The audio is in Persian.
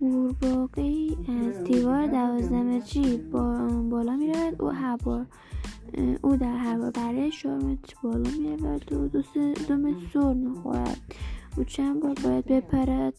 قورباغه از دیوار دوازده متری بالا می‌رود. او هر بار او در هر بار برای چهار متر بالا می‌رود و دو, دو متر سر می‌خورد. او چند بار باید بپرد؟